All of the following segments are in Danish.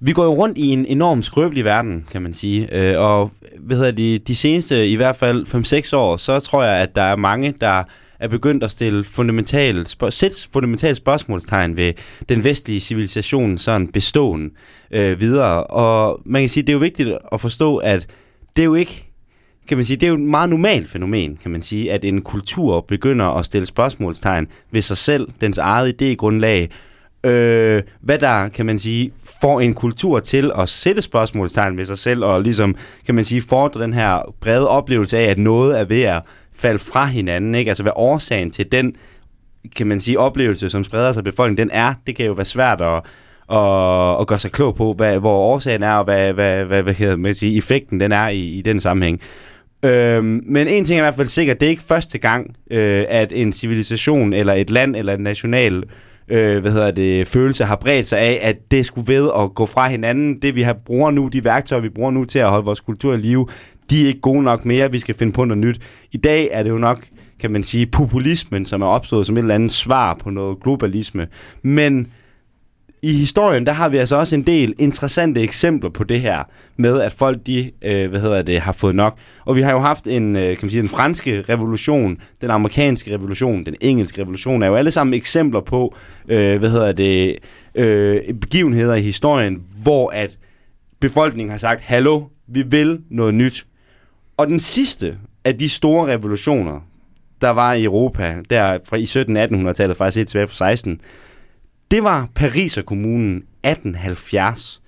vi går jo rundt i en enorm skrøbelig verden, kan man sige. Øh, og hvad hedder de, de seneste, i hvert fald 5-6 år, så tror jeg, at der er mange, der er begyndt at stille fundamentale, spørg- sætte fundamentale spørgsmålstegn ved den vestlige civilisation sådan bestående øh, videre. Og man kan sige, det er jo vigtigt at forstå, at det er jo ikke kan man sige, det er jo et meget normalt fænomen, kan man sige, at en kultur begynder at stille spørgsmålstegn ved sig selv, dens eget idégrundlag, øh, hvad der, kan man sige, får en kultur til at sætte spørgsmålstegn ved sig selv, og ligesom, kan man sige, fordre den her brede oplevelse af, at noget er ved at falde fra hinanden, ikke? Altså, hvad årsagen til den, kan man sige, oplevelse, som spreder sig i befolkningen, den er, det kan jo være svært at, at, at gøre sig klog på, hvad, hvor årsagen er, og hvad, hvad, hvad, hvad hvad man sige, effekten den er i, i den sammenhæng. Øhm, men en ting er i hvert fald sikkert, det er ikke første gang, øh, at en civilisation, eller et land, eller en national øh, øh, hvad hedder det, følelse har bredt sig af, at det skulle ved at gå fra hinanden. Det vi har bruger nu, de værktøjer, vi bruger nu til at holde vores kultur i live, de er ikke gode nok mere, vi skal finde på noget nyt. I dag er det jo nok, kan man sige, populismen, som er opstået som et eller andet svar på noget globalisme. Men i historien, der har vi altså også en del interessante eksempler på det her, med at folk, de, øh, hvad hedder det, har fået nok. Og vi har jo haft en, øh, kan man sige, den franske revolution, den amerikanske revolution, den engelske revolution, er jo alle sammen eksempler på, øh, hvad hedder det, øh, begivenheder i historien, hvor at befolkningen har sagt, hallo, vi vil noget nyt. Og den sidste af de store revolutioner, der var i Europa, der fra i 1700-1800-tallet, faktisk helt tilbage fra 16, det var Pariser kommunen 1870.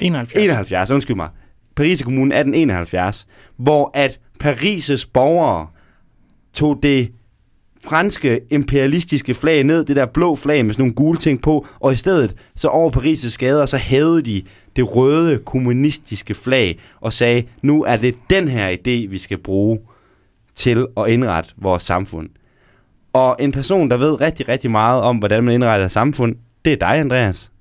71. 71, undskyld mig. Pariser kommunen 1871, hvor at Parises borgere tog det franske imperialistiske flag ned, det der blå flag med sådan nogle gule ting på, og i stedet så over Paris' gader, så hævede de det røde kommunistiske flag og sagde, nu er det den her idé, vi skal bruge til at indrette vores samfund. Og en person, der ved rigtig, rigtig meget om, hvordan man indretter et samfund, det er dig, Andreas.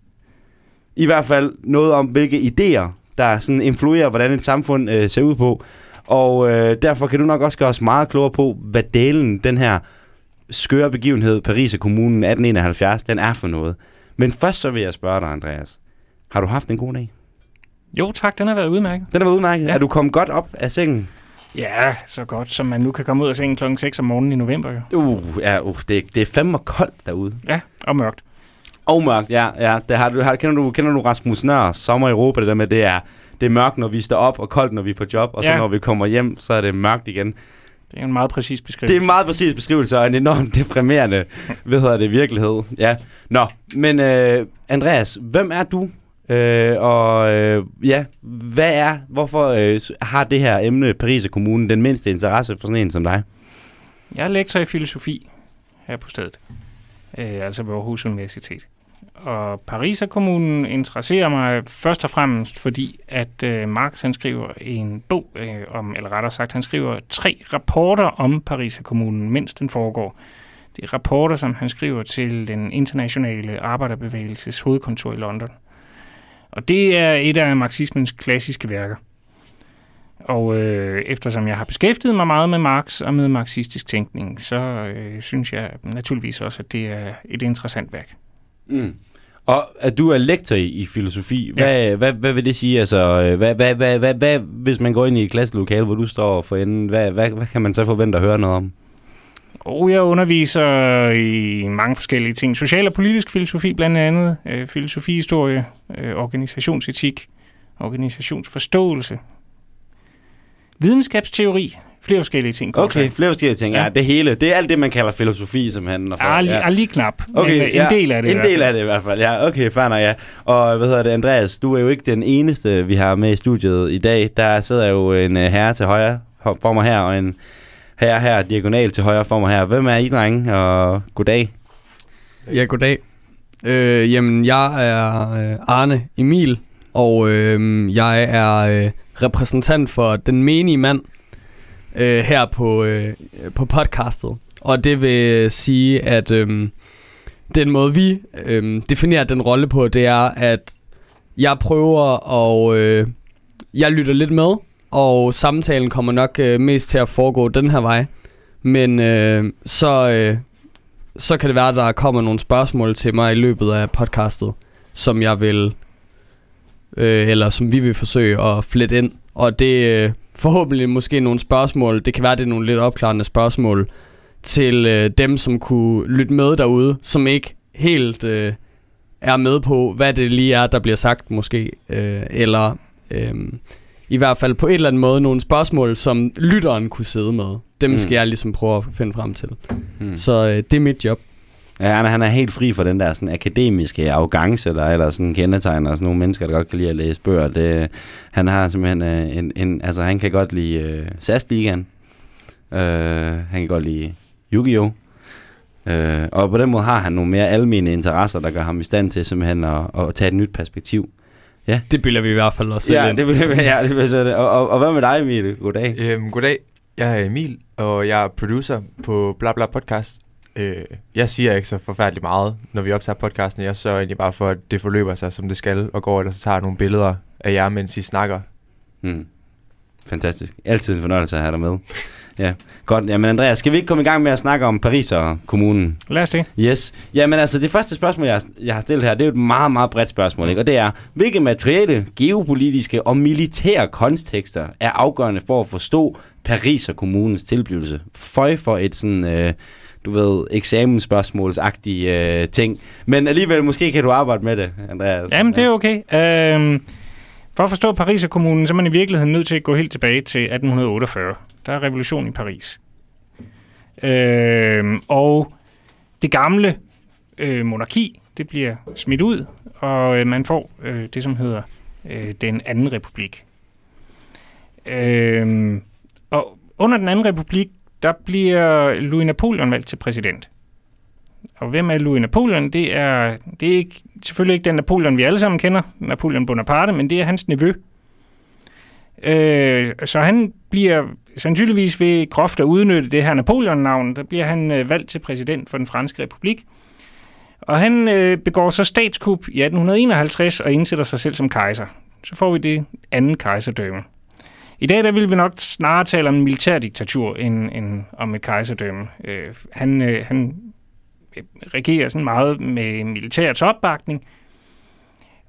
I hvert fald noget om, hvilke idéer, der sådan influerer, hvordan et samfund øh, ser ud på. Og øh, derfor kan du nok også gøre os meget klogere på, hvad delen den her skøre begivenhed, Paris Kommunen 1871, den er for noget. Men først så vil jeg spørge dig, Andreas. Har du haft en god dag? Jo tak, den har været udmærket. Den har været udmærket. Ja. Er du kommet godt op af sengen? Ja, så godt som man nu kan komme ud af sengen klokken 6 om morgenen i november. Jo. Uh, ja, uh, det, det er fandme koldt derude. Ja, og mørkt. Og mørkt, ja. ja. Det har, du, har, kender, du, kender du Rasmus Nør, Sommer i Europa, det der med, det er, det er mørkt, når vi står op, og koldt, når vi er på job, og så Ja. når vi kommer hjem, så er det mørkt igen. Det er en meget præcis Det beskrivelse. er en meget præcis beskrivelse, og en enormt deprimerende, hvad hedder det, virkelighed. Ja. Nå, men øh, Andreas, hvem er du? Øh, og øh, ja, hvad er, hvorfor øh, har det her emne, Paris og kommunen, den mindste interesse for sådan en som dig? Jeg er lektor i filosofi her på stedet, øh, altså ved Aarhus Universitet. Og Pariserkommunen interesserer mig først og fremmest, fordi at øh, Marx han skriver en bog øh, om, eller rettere sagt, han skriver tre rapporter om Pariserkommunen, mens den foregår. Det er rapporter, som han skriver til den internationale arbejderbevægelses hovedkontor i London. Og det er et af marxismens klassiske værker. Og øh, eftersom jeg har beskæftiget mig meget med Marx og med marxistisk tænkning, så øh, synes jeg naturligvis også, at det er et interessant værk. Mm. Og at du er lektor i, i filosofi, hvad, ja. hvad, hvad vil det sige? Altså, øh, hvad, hvad, hvad, hvad, hvad, hvis man går ind i et klasselokale, hvor du står for enden, hvad, hvad, hvad kan man så forvente at høre noget om? Og jeg underviser i mange forskellige ting. Social og politisk filosofi blandt andet, øh, filosofihistorie, øh, organisationsetik, organisationsforståelse, videnskabsteori, flere forskellige ting. Okay, sagt. flere forskellige ting. Ja. Ja. det hele. Det er alt det, man kalder filosofi, simpelthen. Ja, lige, ja. lige knap, Okay, men øh, ja. en del af det. En del af det i hvert fald, ja. Okay, fair nok, ja. Og hvad hedder det, Andreas, du er jo ikke den eneste, vi har med i studiet i dag. Der sidder jo en uh, herre til højre for mig her, og en herre her diagonal til højre for mig her. Hvem er I, drenge? Og goddag. Ja, goddag. Øh, jamen, jeg er øh, Arne Emil, og øh, jeg er øh, repræsentant for den menige mand øh, her på, øh, på podcastet. Og det vil sige, at øh, den måde, vi øh, definerer den rolle på, det er, at jeg prøver og Øh, jeg lytter lidt med, og samtalen kommer nok øh, mest til at foregå den her vej. Men øh, så... Øh, så kan det være, at der kommer nogle spørgsmål til mig i løbet af podcastet, som jeg vil øh, eller som vi vil forsøge at flette ind. Og det øh, forhåbentlig måske nogle spørgsmål, det kan være, det er nogle lidt opklarende spørgsmål, til øh, dem, som kunne lytte med derude, som ikke helt øh, er med på, hvad det lige er, der bliver sagt måske, øh, eller øh, i hvert fald på et eller andet måde nogle spørgsmål, som lytteren kunne sidde med. Dem Mm. skal jeg ligesom prøve at finde frem til. Hmm. Så øh, det er mit job. Ja, han, er- han er helt fri for den der sådan, akademiske arrogance, eller, eller sådan kendetegner sådan nogle mennesker, der godt kan lide at læse bøger. Det, han har simpelthen øh, en, en, altså han kan godt lide øh, SAS-ligaen. Øh, han kan godt lide Yu-Gi-Oh! Øh, og på den måde har han nogle mere almene interesser, der gør ham i stand til simpelthen at, at tage et nyt perspektiv. Det bilder vi i hvert fald også Ja, ind. det vil ja, det så det. Og, og, og hvad med dig, Emil? Goddag. Øhm, goddag, jeg er Emil, og jeg er producer på Bla Bla Podcast. Øh, jeg siger ikke så forfærdeligt meget, når vi optager podcasten. Jeg sørger egentlig bare for, at det forløber sig, som det skal, og går og så tager nogle billeder af jer, mens I snakker. Hmm. Fantastisk. Altid en fornøjelse at have dig med. Ja, godt. Jamen Andreas, skal vi ikke komme i gang med at snakke om Paris og kommunen? Lad os det. Yes. Jamen altså, det første spørgsmål, jeg, jeg har stillet her, det er jo et meget, meget bredt spørgsmål, ikke? Og det er, hvilke materielle, geopolitiske og militære kontekster er afgørende for at forstå Paris og kommunens tilblivelse? Føj for et sådan, øh, du ved, eksamensspørgsmålsagtig øh, ting. Men alligevel, måske kan du arbejde med det, Andreas. Jamen, det er okay. Øhm, for at forstå Paris og kommunen, så er man i virkeligheden nødt til at gå helt tilbage til 1848. Der er revolution i Paris. Øhm, og det gamle øh, monarki, det bliver smidt ud, og øh, man får øh, det, som hedder øh, den anden republik. Øhm, og under den anden republik, der bliver Louis Napoleon valgt til præsident. Og hvem er Louis Napoleon? Det er, det er ikke, selvfølgelig ikke den Napoleon, vi alle sammen kender, Napoleon Bonaparte, men det er hans nevø. Øh, så han bliver sandsynligvis ved groft at udnytte det her Napoleon-navn, der bliver han øh, valgt til præsident for den franske republik. Og han øh, begår så statskup i 1851 og indsætter sig selv som kejser. Så får vi det anden kejserdømme. I dag der vil vi nok snarere tale om en militærdiktatur end, end om et kejserdømme. Øh, han, øh, han regerer sådan meget med militærets opbakning.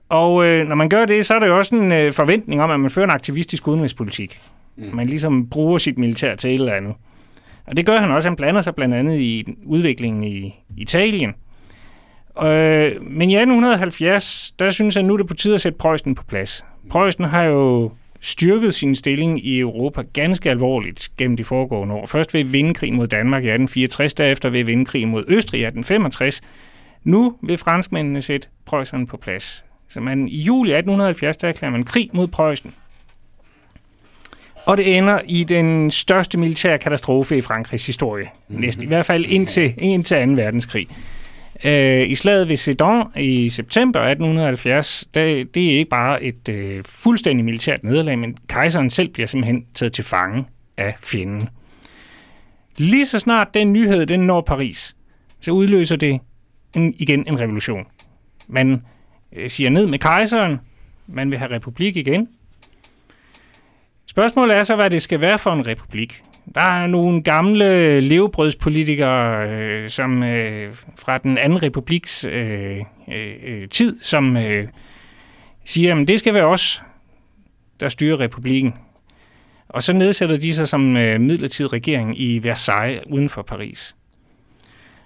Og øh, når man gør det, så er der jo også en øh, forventning om, at man fører en aktivistisk udenrigspolitik. Mm. Man ligesom bruger sit militær til et eller andet. Og det gør han også. Han blander sig blandt andet i udviklingen i Italien. Øh, men i 1870, der synes jeg nu er det på tide at sætte Preussen på plads. Preussen har jo styrket sin stilling i Europa ganske alvorligt gennem de foregående år. Først ved vindkrigen krigen mod Danmark i 1864, derefter ved vindkrigen krigen mod Østrig i 1865. Nu vil franskmændene sætte Preussen på plads. Så man, i juli 1870, der erklærer man krig mod Preussen. Og det ender i den største militære katastrofe i Frankrigs historie. Næsten i hvert fald indtil, indtil 2. verdenskrig. Øh, I slaget ved Sedan i september 1870, det, det er ikke bare et øh, fuldstændig militært nederlag, men kejseren selv bliver simpelthen taget til fange af fjenden. Lige så snart den nyhed den når Paris, så udløser det en, igen en revolution. Man øh, siger ned med kejseren, man vil have republik igen. Spørgsmålet er så, hvad det skal være for en republik. Der er nogle gamle levebrødspolitikere, øh, som øh, fra den anden republiks øh, øh, øh tid, som øh, siger, at det skal være os, der styrer republikken. Og så nedsætter de sig som øh, midlertidig regering i Versailles uden for Paris.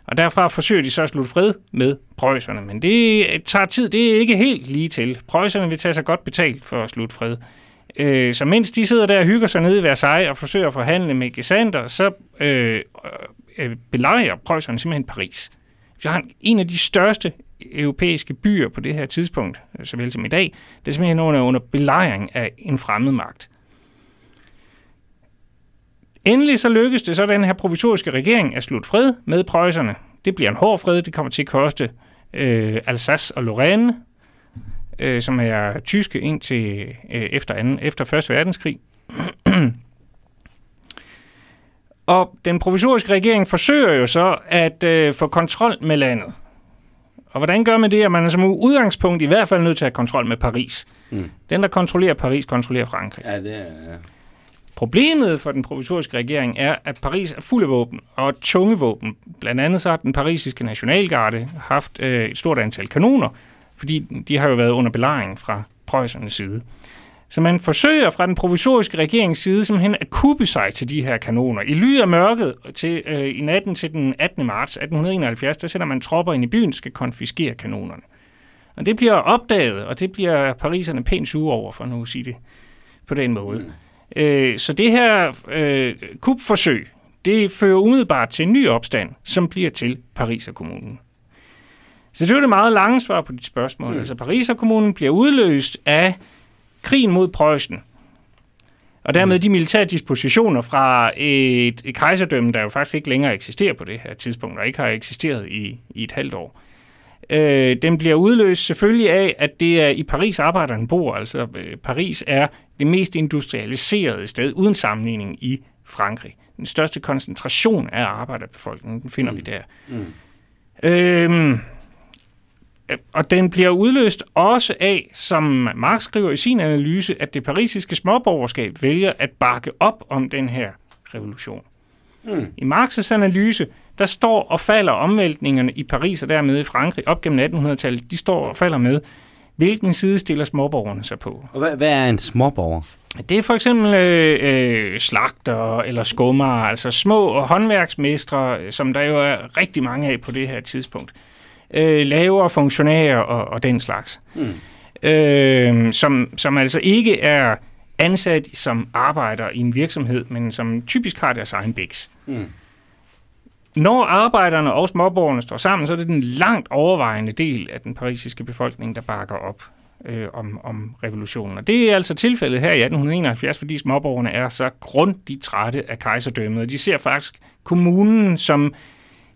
Og derfra forsøger de så at slutte fred med prøjserne, Men det tager tid, det er ikke helt lige til. Prøjserne vil tage sig godt betalt for at slutte fred. Øh, så mens de sidder der og hygger sig nede i Versailles og forsøger at forhandle med Gesander, så øh, øh, øh belejrer preusserne simpelthen Paris. Vi har en af de største europæiske byer på det her tidspunkt, øh, såvel som i dag, det er simpelthen under, under belejring af en fremmed magt. Endelig så lykkes det så den her provisoriske regering at slutte fred med preusserne. Det bliver en hård fred, det kommer til at koste øh, Alsace og Lorraine, øh, som er tyske indtil øh, efter, anden, efter 1. verdenskrig. og den provisoriske regering forsøger jo så at øh, få kontrol med landet. Og hvordan gør man det? At man er som udgangspunkt i hvert fald nødt til at have kontrol med Paris. Mm. Den, der kontrollerer Paris, kontrollerer Frankrig. Ja, det er... Problemet for den provisoriske regering er, at Paris er fuld af våben, og tunge våben. Blandt andet så har den parisiske nationalgarde haft øh, et stort antal kanoner, fordi de har jo været under belejring fra prøjsernes side. Så man forsøger fra den provisoriske regerings side simpelthen at kuppe sig til de her kanoner. I ly af mørket til, øh, i natten til den 18. marts 1871, der sætter man tropper ind i byen, skal konfiskere kanonerne. Og det bliver opdaget, og det bliver pariserne pænt sure over, for nu at sige det på den måde. Mm. Øh, så det her øh, kupforsøg, det fører umiddelbart til en ny opstand, som bliver til Pariser kommunen. Så det er det meget lange svar på dit spørgsmål. Mm. Altså Pariser kommunen bliver udløst af krigen mod Preussen. Og dermed mm. de militære dispositioner fra et, et kejserdømme, der jo faktisk ikke længere eksisterer på det her tidspunkt, og ikke har eksisteret i, i et halvt år. Øh, den bliver udløst selvfølgelig af, at det er i Paris, arbejderne bor. Altså øh, Paris er det mest industrialiserede sted uden sammenligning i Frankrig. Den største koncentration af arbejderbefolkningen, den finder mm. vi der. Mm. Øh, og den bliver udløst også af, som Marx skriver i sin analyse, at det parisiske småborgerskab vælger at bakke op om den her revolution. Mm. I Marx' analyse, der står og falder omvæltningerne i Paris og dermed i Frankrig op gennem 1800-tallet, de står og falder med, hvilken side stiller småborgerne sig på. Og hvad, hvad er en småborger? Det er for eksempel øh, øh, slagter eller skummer, altså små håndværksmestre, som der jo er rigtig mange af på det her tidspunkt øh, lavere funktionærer og, og den slags. Mm. Øh, som, som altså ikke er ansat som arbejder i en virksomhed, men som typisk har deres egen biks. Mm. Når arbejderne og småborgerne står sammen, så er det den langt overvejende del af den parisiske befolkning, der bakker op øh, om, om revolutionen. Og det er altså tilfældet her i 1871, fordi småborgerne er så grundigt trætte af kejserdømmet. De ser faktisk kommunen som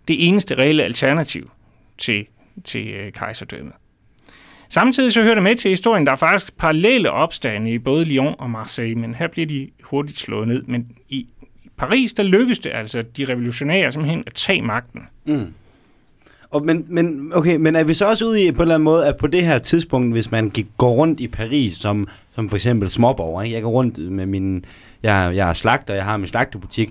det eneste reelle alternativ til, til øh, kejserdømmet. Samtidig så hører det med til historien, der er faktisk parallelle opstande i både Lyon og Marseille, men her bliver de hurtigt slået ned. Men i Paris, der lykkedes det altså de revolutionære simpelthen at tage magten. Mm. Og men, men, okay, men er vi så også ude i på en eller anden måde, at på det her tidspunkt, hvis man gik, går rundt i Paris som, som for eksempel småborger, ikke? jeg går rundt med min, jeg, jeg er slagter, jeg har min slagterbutik,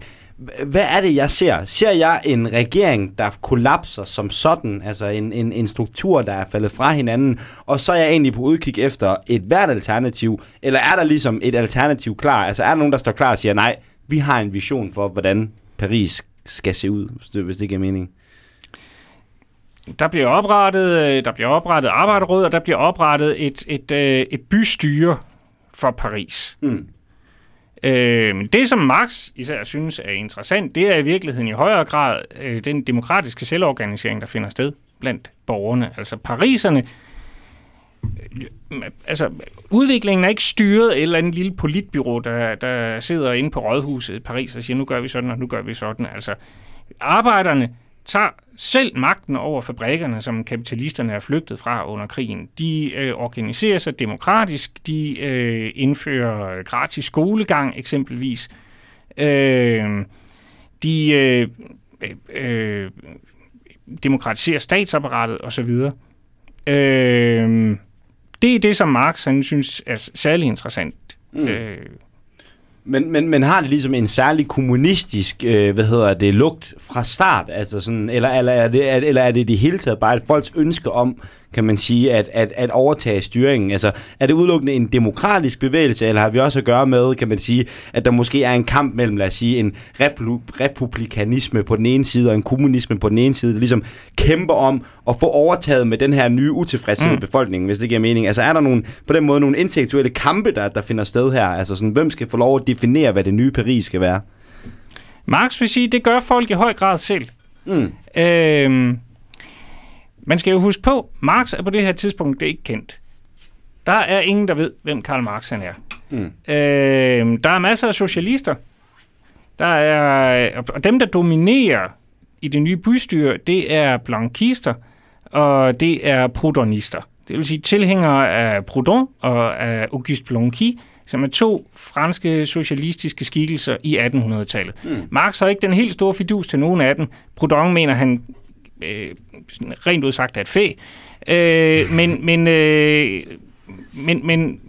hvad er det, jeg ser? Ser jeg en regering, der kollapser som sådan, altså en, en, en struktur, der er faldet fra hinanden, og så er jeg egentlig på udkig efter et hvert alternativ, eller er der ligesom et alternativ klar? Altså er der nogen, der står klar og siger, nej, vi har en vision for, hvordan Paris skal se ud, hvis det, giver mening? Der bliver oprettet, øh, der bliver oprettet arbejderråd, og der bliver oprettet et, et, et, øh, et bystyre for Paris. Mm. Øh, det, som Marx især synes er interessant, det er i virkeligheden i højere grad øh, den demokratiske selvorganisering, der finder sted blandt borgerne. Altså pariserne, øh, altså udviklingen er ikke styret af et eller andet lille politbyrå, der, der sidder inde på rådhuset i Paris og siger, nu gør vi sådan, og nu gør vi sådan. Altså arbejderne tager selv magten over fabrikkerne, som kapitalisterne er flygtet fra under krigen. De øh, organiserer sig demokratisk, de øh, indfører gratis skolegang eksempelvis. Øh, de øh, øh, demokratiserer statsapparatet osv. Øh, det er det, som Marx han synes er særlig interessant. Mm. Øh, men, men, men har det ligesom en særlig kommunistisk, øh, hvad hedder det, lugt fra start? Altså sådan, eller, eller, er det, eller er det det hele taget bare et folks ønske om, kan man sige, at, at, at overtage styringen? Altså, er det udelukkende en demokratisk bevægelse, eller har vi også at gøre med, kan man sige, at der måske er en kamp mellem, lad os sige, en republikanisme på den ene side, og en kommunisme på den ene side, der ligesom kæmper om at få overtaget med den her nye utilfredshed mm. befolkning, hvis det giver mening? Altså, er der nogle, på den måde nogle intellektuelle kampe, der, der finder sted her? Altså, sådan, hvem skal få lov at definere, hvad det nye Paris skal være? Marx vil sige, det gør folk i høj grad selv. Mm. Øhm, man skal jo huske på, Marx er på det her tidspunkt det er ikke kendt. Der er ingen, der ved, hvem Karl Marx han er. Mm. Øh, der er masser af socialister. Der er, og dem, der dominerer i det nye bystyre, det er blankister, og det er proudhonister. Det vil sige tilhængere af Proudhon og af Auguste Blanqui, som er to franske socialistiske skikkelser i 1800-tallet. Mm. Marx har ikke den helt store fidus til nogen af dem. Proudhon mener, han øh, rent udsagt er et fæ. Øh, men, men, øh, men, men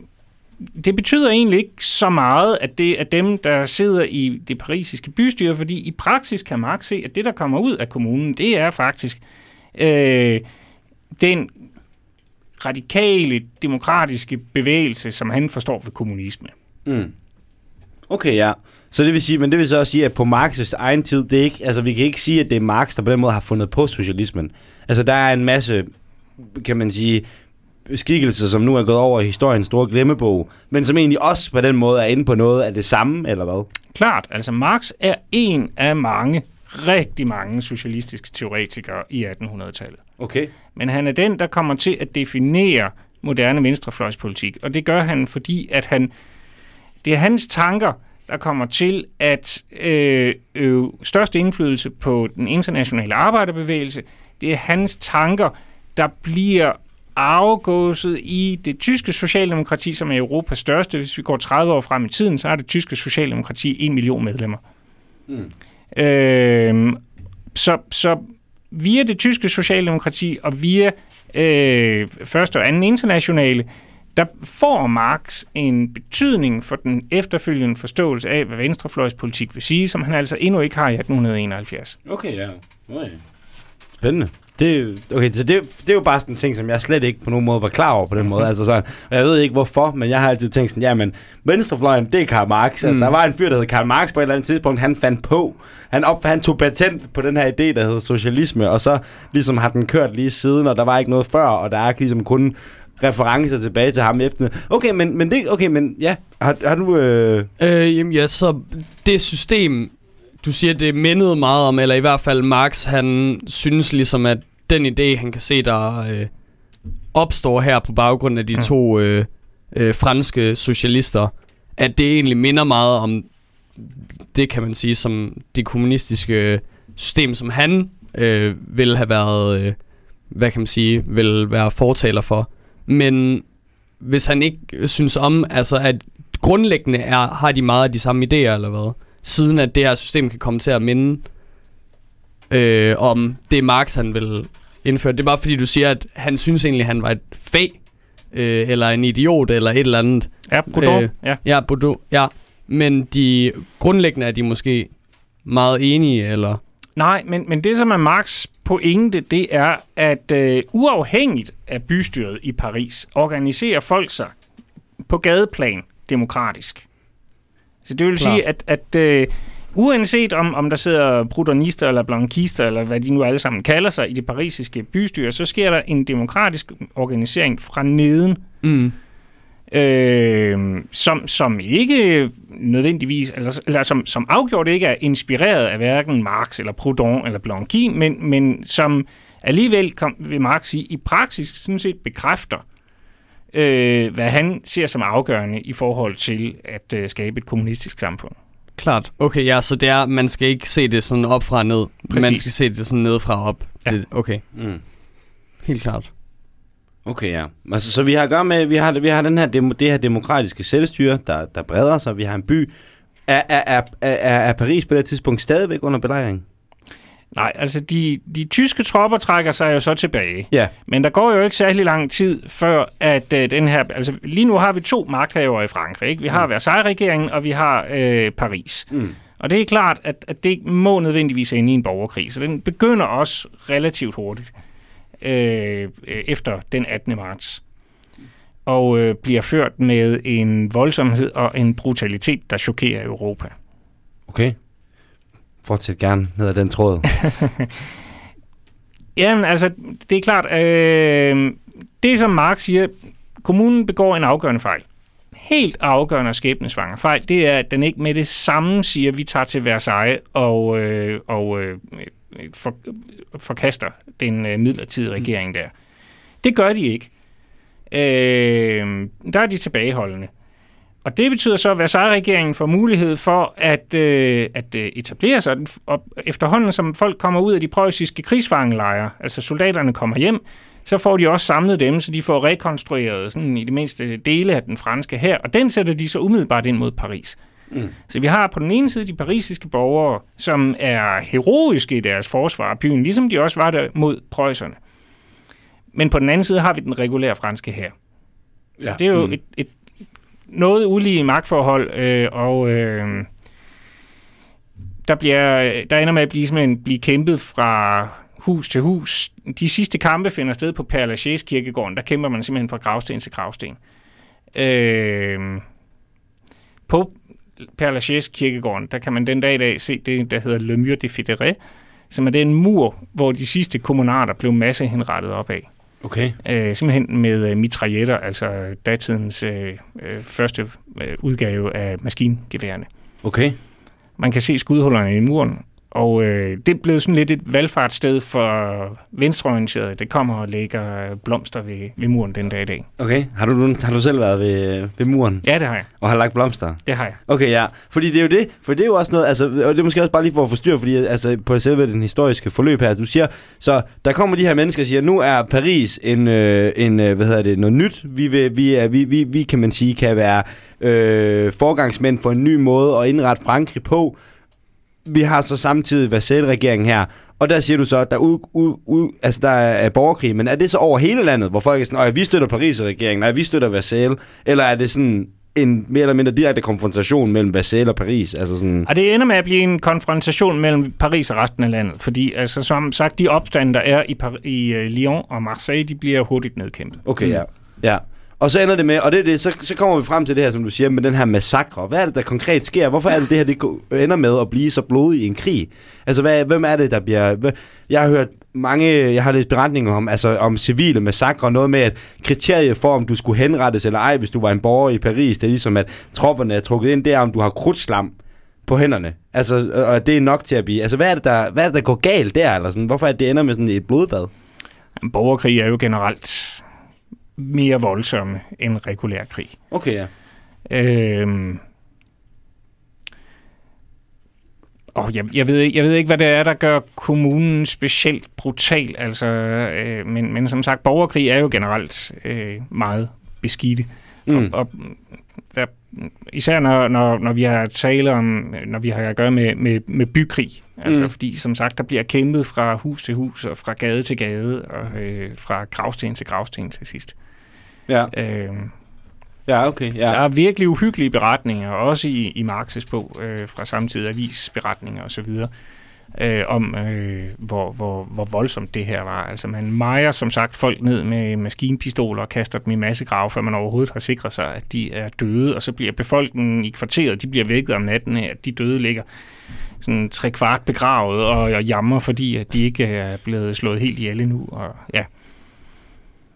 det betyder egentlig ikke så meget, at det er dem, der sidder i det parisiske bystyre, fordi i praksis kan Marx se, at det, der kommer ud af kommunen, det er faktisk øh, den radikale, demokratiske bevægelse, som han forstår ved kommunisme. Mm. Okay, ja. Så det vil sige, men det vil så også sige, at på Marx' egen tid, det er ikke, altså vi kan ikke sige, at det er Marx, der på den måde har fundet på socialismen. Altså der er en masse, kan man sige, skikkelser, som nu er gået over i historiens store glemmebog, men som egentlig også på den måde er inde på noget af det samme, eller hvad? Klart, altså Marx er en af mange, rigtig mange socialistiske teoretikere i 1800-tallet. Okay. Men han er den, der kommer til at definere moderne venstrefløjspolitik, og det gør han, fordi at han, det er hans tanker, der kommer til at øh, øve størst indflydelse på den internationale arbejderbevægelse. Det er hans tanker, der bliver afgåset i det tyske socialdemokrati, som er Europas største. Hvis vi går 30 år frem i tiden, så har det tyske socialdemokrati 1 million medlemmer. Mm. Øh, så, så via det tyske socialdemokrati og via øh, første og anden internationale, der får Marx en betydning for den efterfølgende forståelse af, hvad venstrefløjspolitik vil sige, som han altså endnu ikke har i 1871. Okay, ja. Okay. Spændende. Det, okay, så det, det er jo bare sådan en ting, som jeg slet ikke på nogen måde var klar over på den måde. Altså sådan, og jeg ved ikke hvorfor, men jeg har altid tænkt sådan, ja, men venstrefløjen, det er Karl Marx. Mm. Der var en fyr, der hed Karl Marx på et eller andet tidspunkt, han fandt på, han, op, han tog patent på den her idé, der hedder socialisme, og så ligesom har den kørt lige siden, og der var ikke noget før, og der er ligesom kun referencer tilbage til ham efter. Okay, men, men det, okay, men ja, har, har du... Øh... Øh, jamen ja, så det system, du siger, det mindede meget om, eller i hvert fald Marx, han synes ligesom, at den idé, han kan se, der øh, opstår her på baggrund af de Mm. to øh, øh, franske socialister, at det egentlig minder meget om det, kan man sige, som det kommunistiske system, som han øh, ville have været, øh, hvad kan man sige, vil være fortaler for. Men hvis han ikke synes om, altså at grundlæggende er, har de meget af de samme idéer, eller hvad? Siden at det her system kan komme til at minde øh, om det Marx han vil indføre. Det er bare fordi du siger, at han synes egentlig, han var et fag, øh, eller en idiot, eller et eller andet. Ja, Proudhon, Øh, ja. Ja, Bordeaux, ja. Men de grundlæggende er de måske meget enige, eller... Nej, men, men det, som er Marx pointe, det er, at øh, uafhængigt af bystyret i Paris, organiserer folk sig på gadeplan demokratisk. Så det vil Klart. sige, at, at øh, uanset om, om der sidder prudonister eller blanquister, eller hvad de nu alle sammen kalder sig i det parisiske bystyre, så sker der en demokratisk organisering fra neden, Mm. Øh, som, som ikke nødvendigvis, eller, eller som, som afgjort ikke er inspireret af hverken Marx eller Proudhon eller Blanqui, men, men som alligevel, kom, vil Marx sige, i praksis sådan set bekræfter, øh, hvad han ser som afgørende i forhold til at øh, skabe et kommunistisk samfund. Klart. Okay, ja, så det er, man skal ikke se det sådan op fra ned. Præcis. Man skal se det sådan ned fra op. Ja. Det, okay, Mm. helt klart. Okay, ja. Altså, så vi har at gøre med, vi har, vi har den her, det her demokratiske selvstyre, der, der breder sig. Vi har en by. Er, er, er, er, er Paris på det tidspunkt stadigvæk under belejring? Nej, altså de, de tyske tropper trækker sig jo så tilbage. Ja. Men der går jo ikke særlig lang tid før, at øh, den her... Altså lige nu har vi to magthavere i Frankrig. Ikke? Vi har Versailles-regeringen, og vi har øh, Paris. Mm. Og det er klart, at, at det må nødvendigvis ende i en borgerkrig. Så den begynder også relativt hurtigt øh, efter den 18. marts. Og øh, bliver ført med en voldsomhed og en brutalitet, der chokerer Europa. Okay. Fortsæt gerne ned ad den tråd. Jamen, altså, det er klart, øh, det som Marx siger, kommunen begår en afgørende fejl. Helt afgørende og skæbnesvanger fejl, det er, at den ikke med det samme siger, at vi tager til Versailles og, øh, og øh, for, forkaster den øh, midlertidige regering der. Det gør de ikke. Øh, der er de tilbageholdende. Og det betyder så, at Versailles-regeringen får mulighed for at, øh, at øh, etablere sig. Og efterhånden, som folk kommer ud af de preussiske krigsfangelejre, altså soldaterne kommer hjem, så får de også samlet dem, så de får rekonstrueret sådan i det mindste dele af den franske her, og den sætter de så umiddelbart ind mod Paris. Mm. Så vi har på den ene side de parisiske borgere, som er heroiske i deres forsvar af byen, ligesom de også var der mod preusserne. Men på den anden side har vi den regulære franske her. Ja. Det er jo mm. et, et noget ulige magtforhold, øh, og øh, der, bliver, der ender med at blive, simpelthen, blive kæmpet fra hus til hus. De sidste kampe finder sted på Père Lachaise kirkegården. Der kæmper man simpelthen fra gravsten til gravsten. Øh, på Père Lachaise kirkegården, der kan man den dag i dag se det, der hedder Le Mur de Fédéré, som er den mur, hvor de sidste kommunarter blev massehenrettet op af. Okay. Øh, simpelthen med øh, mitrailletter, altså datidens øh, øh, første øh, udgave af maskingeværerne. Okay. Man kan se skudhullerne i muren, og øh, det er blevet sådan lidt et valgfartssted for venstreorienterede. Det kommer og lægger blomster ved, ved muren den dag i dag. Okay. Har du, har du selv været ved, ved muren Ja, det har jeg. og har lagt blomster? Det har jeg. Okay, ja. Fordi det er jo det, for det er jo også noget, altså, og det er måske også bare lige for at forstyrre, fordi altså, på selve den historiske forløb her, altså, du siger, så der kommer de her mennesker og siger, nu er Paris en, øh, en øh, hvad hedder det, noget nyt, vi, vil, vi, er, vi, vi, vi kan man sige, kan være øh, forgangsmænd for en ny måde at indrette Frankrig på. Vi har så samtidig Vassal-regeringen her, og der siger du så, at der, ud, ud, ud, altså, der er borgerkrig, men er det så over hele landet, hvor folk er sådan, at vi støtter Paris-regeringen, nej, vi støtter Vassal, eller er det sådan en mere eller mindre direkte konfrontation mellem Vassal og Paris? Altså sådan, Og det ender med at blive en konfrontation mellem Paris og resten af landet, fordi altså, som sagt, de opstande, der er i, Par- i uh, Lyon og Marseille, de bliver hurtigt nedkæmpet. okay, ja. ja. Og så ender det med, og det er det, så, så kommer vi frem til det her, som du siger, med den her massakre. Hvad er det, der konkret sker? Hvorfor er det, det her det ender med at blive så blodig i en krig? Altså, hvad, hvem er det, der bliver... Jeg har hørt mange, jeg har læst beretninger om, altså om civile massakre, noget med, at kriteriet for, om du skulle henrettes eller ej, hvis du var en borger i Paris, det er ligesom, at tropperne er trukket ind, der, om du har krudtslam på hænderne. Altså, og det er nok til at blive... Altså, hvad er det, der, hvad er det, der går galt der? Eller sådan? Hvorfor er det, det ender med sådan et blodbad? En borgerkrig er jo generelt mere voldsomme end regulær krig. Okay, ja. Øhm. Og jeg, jeg, ved, ikke- jeg ved ikke, hvad det er, der gør kommunen specielt brutal. Altså, øh, men, men som sagt, borgerkrig er jo generelt øh, meget beskidte. Mm. Og, og der, især når, når, når vi har tale om, når vi har at gøre med, med, med bykrig. Altså, mm. fordi som sagt, der bliver kæmpet fra hus til hus, og fra gade til gade, og øh, fra gravsten til gravsten til sidst. Ja. Øh, Ja, okay. Ja. der er virkelig uhyggelige beretninger, også i, i Marx's bog, øh, fra samtidig avisberetninger osv., øh, om øh, hvor, hvor, hvor voldsomt det her var. Altså man mejer som sagt folk ned med maskinpistoler og kaster dem i massegrave, før man overhovedet har sikret sig, at de er døde, og så bliver befolkningen i kvarteret, de bliver vækket om natten af, at de døde ligger sådan tre kvart begravet og, og jammer, fordi at de ikke er blevet slået helt ihjel endnu. Og, ja.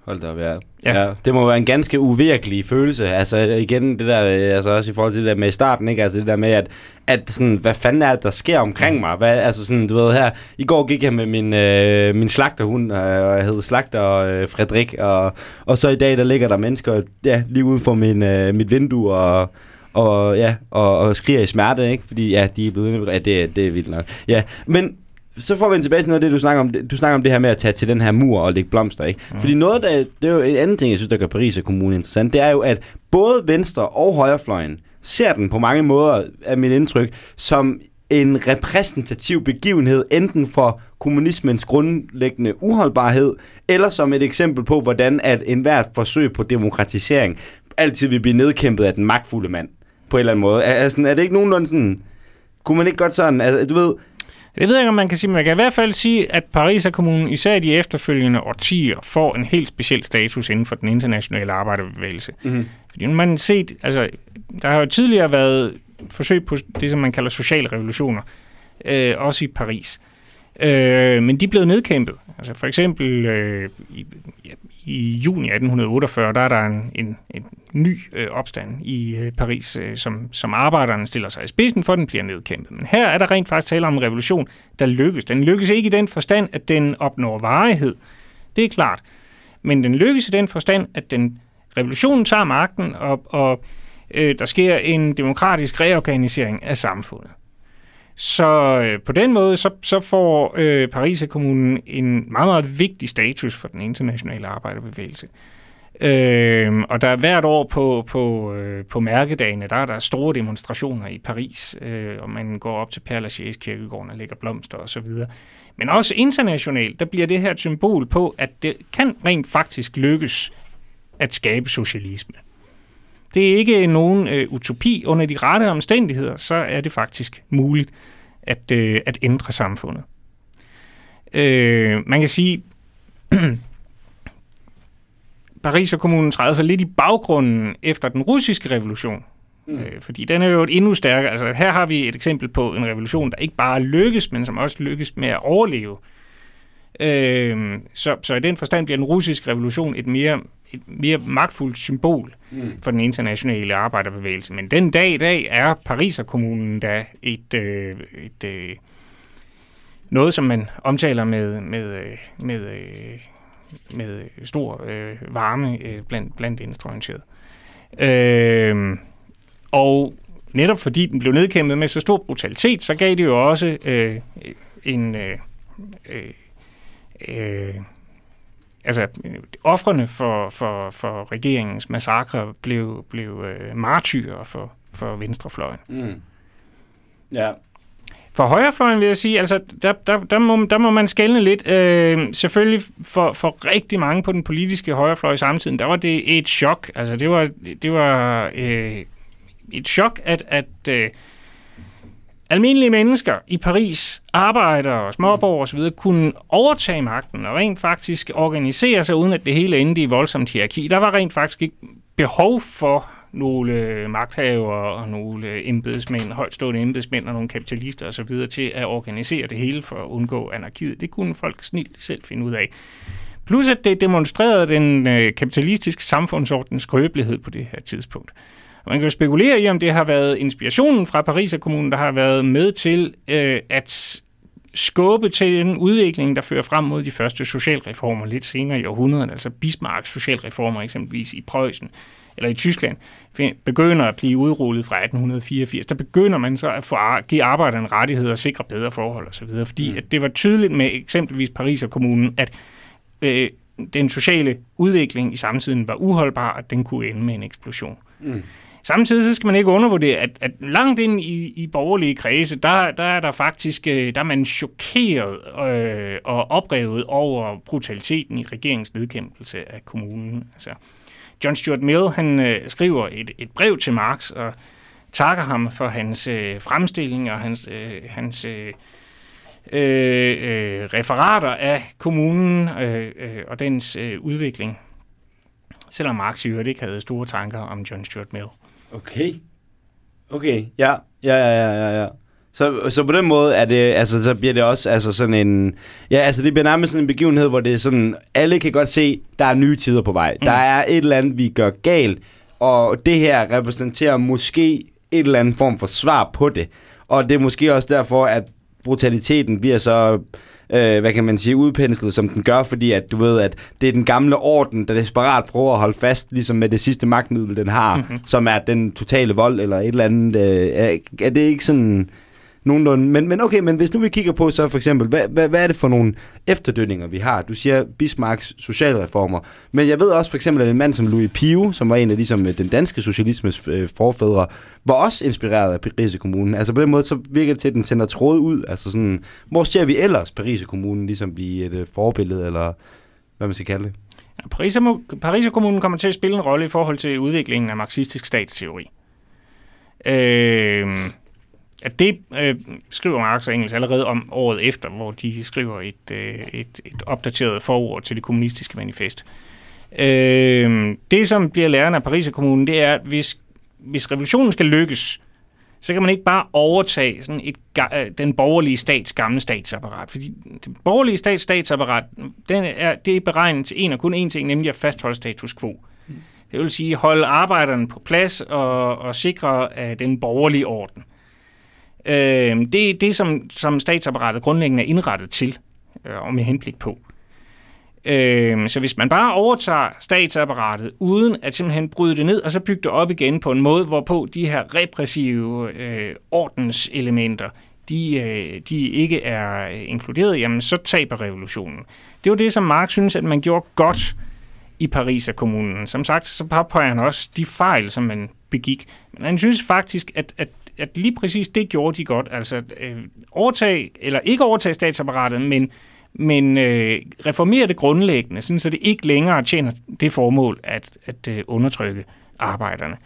Hold da op, ja. Ja. Det må være en ganske uvirkelig følelse. Altså igen, det der, øh, altså også i forhold til det der med i starten, ikke? Altså det der med, at, at sådan, hvad fanden er det, der sker omkring mig? Hvad, altså sådan, du ved her, i går gik jeg med min, øh, min slagterhund, øh, og jeg hed Slagter øh, Frederik, og, og så i dag, der ligger der mennesker, ja, lige ude for min, øh, mit vindue, og, og ja, og, og skriger i smerte, ikke? Fordi ja, de er blevet, ja, det, det er vildt nok. Ja, men så får vi tilbage til noget af det, du snakker om. Du snakker om det her med at tage til den her mur og lægge blomster, ikke? Mm. Fordi noget, der, det er jo et andet ting, jeg synes, der gør Paris og Kommune interessant, det er jo, at både venstre og højrefløjen ser den på mange måder, af mit indtryk, som en repræsentativ begivenhed, enten for kommunismens grundlæggende uholdbarhed, eller som et eksempel på, hvordan at enhver forsøg på demokratisering altid vil blive nedkæmpet af den magtfulde mand, på en eller anden måde. Sådan, er det ikke nogenlunde sådan... Kunne man ikke godt sådan... Altså, du ved, Det ved jeg ikke, om man kan sige, men man kan i hvert fald sige, at Paris Kommune, især i de efterfølgende årtier, får en helt speciel status inden for den internationale arbejderbevægelse. mm-hmm. Fordi man har set, altså, der har jo tidligere været forsøg på det, som man kalder sociale revolutioner, øh, også i Paris. Øh, men de blevet nedkæmpet. Altså for eksempel øh, i, ja, i juni 1848, der er der en, en, en ny øh, opstand i øh, Paris, øh, som, som arbejderne stiller sig i spidsen for, den bliver nedkæmpet. Men her er der rent faktisk tale om en revolution, der lykkes. Den lykkes ikke i den forstand, at den opnår varighed. Det er klart. Men den lykkes i den forstand, at den revolutionen tager magten, og, og øh, der sker en demokratisk reorganisering af samfundet. Så øh, på den måde, så, så får øh, Paris Kommunen en meget, meget vigtig status for den internationale arbejderbevægelse. Øh, og der er hvert år på, på, øh, på mærkedagene, der er der store demonstrationer i Paris, øh, og man går op til Père Lachaise kirkegården og lægger blomster osv. Men også internationalt, der bliver det her et symbol på, at det kan rent faktisk lykkes at skabe socialisme. Det er ikke nogen øh, utopi. Under de rette omstændigheder, så er det faktisk muligt at, øh, at ændre samfundet. Øh, man kan sige, Paris og kommunen træder sig lidt i baggrunden efter den russiske revolution. Mm. Øh, fordi den er jo et endnu stærkere. Altså her har vi et eksempel på en revolution, der ikke bare lykkes, men som også lykkes med at overleve. Øh, så, så i den forstand bliver den russiske revolution et mere, et mere magtfuldt symbol mm. for den internationale arbejderbevægelse. Men den dag i dag er Pariserkommunen da et, øh, et øh, noget, som man omtaler med, med, øh, med, øh, med stor øh, varme øh, blandt, blandt venstreorienterede. Øh, og netop fordi den blev nedkæmpet med så stor brutalitet, så gav det jo også øh, en... Øh, øh, øh, altså, offrene for, for, for regeringens massakre blev, blev øh, martyrer for, for venstrefløjen. Mm. Ja. For højrefløjen vil jeg sige, altså der, der, der, må, der må man skælne lidt. Øh, selvfølgelig for, for rigtig mange på den politiske højrefløj i samtiden, der var det et chok. Altså det var, det var øh, et chok, at, at øh, almindelige mennesker i Paris, arbejdere, og småborgere osv., kunne overtage magten og rent faktisk organisere sig, uden at det hele endte i voldsomt hierarki. Der var rent faktisk ikke behov for nogle øh, magthavere og nogle øh, embedsmænd, højtstående embedsmænd og nogle kapitalister osv. til at organisere det hele for at undgå anarkiet. Det kunne folk snilt selv finde ud af. Plus at det demonstrerede den øh, kapitalistiske samfundsordens skrøbelighed på det her tidspunkt. Man kan jo spekulere i, om det har været inspirationen fra Paris og kommunen, der har været med til øh, at skubbe til den udvikling, der fører frem mod de første socialreformer lidt senere i århundreden, altså Bismarcks socialreformer eksempelvis i Preussen eller i Tyskland, begynder at blive udrullet fra 1884. Der begynder man så at få, give arbejderne rettigheder og sikre bedre forhold osv., fordi mm. at det var tydeligt med eksempelvis Paris og kommunen, at øh, den sociale udvikling i samtiden var uholdbar, og den kunne ende med en eksplosion. Mm. Samtidig så skal man ikke undervurdere, at, at langt ind i, i borgerlige kredse, der, der er der faktisk øh, der er man chokeret øh, og oprevet over brutaliteten i regeringens nedkæmpelse af kommunen. Altså, John Stuart Mill han øh, skriver et, et brev til Marx og takker ham for hans øh, fremstilling og hans, øh, hans øh, øh, øh referater af kommunen øh, øh, og dens øh, udvikling. Selvom Marx i øvrigt ikke havde store tanker om John Stuart Mill. Okay. Okay, ja. Ja, ja, ja, ja. Så, så på den måde er det, altså, så bliver det også altså sådan en... Ja, altså det bliver nærmest sådan en begivenhed, hvor det er sådan... Alle kan godt se, der er nye tider på vej. Mm. Der er et eller andet, vi gør galt. Og det her repræsenterer måske et eller andet form for svar på det. Og det er måske også derfor, at brutaliteten bliver så øh, hvad kan man sige, udpenslet, som den gør, fordi at du ved, at det er den gamle orden, der desperat prøver at holde fast, ligesom med det sidste magtmiddel, den har, mm-hmm. som er den totale vold, eller et eller andet. Øh, er, er det ikke sådan nogenlunde. Men, men okay, men hvis nu vi kigger på så for eksempel, hvad, hvad, hvad er det for nogle efterdønninger, vi har? Du siger Bismarcks socialreformer, men jeg ved også for eksempel, at en mand som Louis Pio, som var en af ligesom, øh, den danske socialismes øh, forfædre, var også inspireret af Paris Kommunen. Altså på den måde, så virker det til, at den sender tråd ud. Altså sådan, hvor ser vi ellers Paris Kommunen ligesom blive et øh, forbillede, eller hvad man skal kalde det? Ja, Paris, Paris Kommunen kommer til at spille en rolle i forhold til udviklingen af marxistisk statsteori. Øh, at det øh, skriver Marx og Engels allerede om året efter, hvor de skriver et, øh, et, et opdateret forord til det kommunistiske manifest. Øh, det, som bliver lærerne af Paris Kommunen, det er, at hvis, hvis revolutionen skal lykkes, så kan man ikke bare overtage sådan et, øh, den borgerlige stats gamle statsapparat. Fordi den borgerlige stats statsapparat, den er, det er beregnet til en og kun én ting, nemlig at fastholde status quo. Det vil sige holde arbejderne på plads og, og sikre uh, den borgerlige orden. Øh, det er det, som, som statsapparatet grundlæggende er indrettet til, øh, og med henblik på. Øh, så hvis man bare overtager statsapparatet, uden at simpelthen bryde det ned, og så bygge det op igen på en måde, hvorpå de her repressive øh, ordenselementer, de, øh, de ikke er inkluderet, jamen så taber revolutionen. Det var det, som Marx synes, at man gjorde godt i Paris af kommunen. Som sagt, så påpeger han også de fejl, som man begik. Men han synes faktisk, at, at at lige præcis det gjorde de godt. Altså øh, overtage, eller ikke overtage statsapparatet, men, men øh, reformere det grundlæggende, sådan, så det ikke længere tjener det formål at, at øh, undertrykke arbejderne.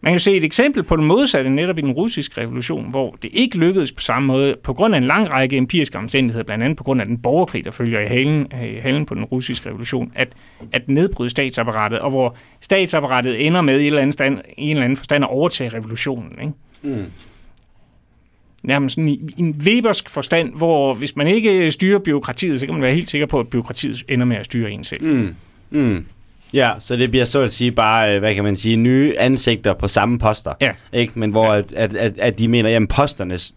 Man kan se et eksempel på det modsatte netop i den russiske revolution, hvor det ikke lykkedes på samme måde, på grund af en lang række empiriske omstændigheder, blandt andet på grund af den borgerkrig, der følger i halen, i halen på den russiske revolution, at, at nedbryde statsapparatet, og hvor statsapparatet ender med i en eller anden, stand, i en eller anden forstand at overtage revolutionen. Ikke? Mm. Nærmest sådan i, i en webersk forstand, hvor hvis man ikke styrer byråkratiet, så kan man være helt sikker på, at byråkratiet ender med at styre en selv. Mm. Mm. Ja, så det bliver så at sige bare, øh, hvad kan man sige, nye ansigter på samme poster. Ja. Ikke? Men hvor Ja. at, at, at, at de mener, at posternes,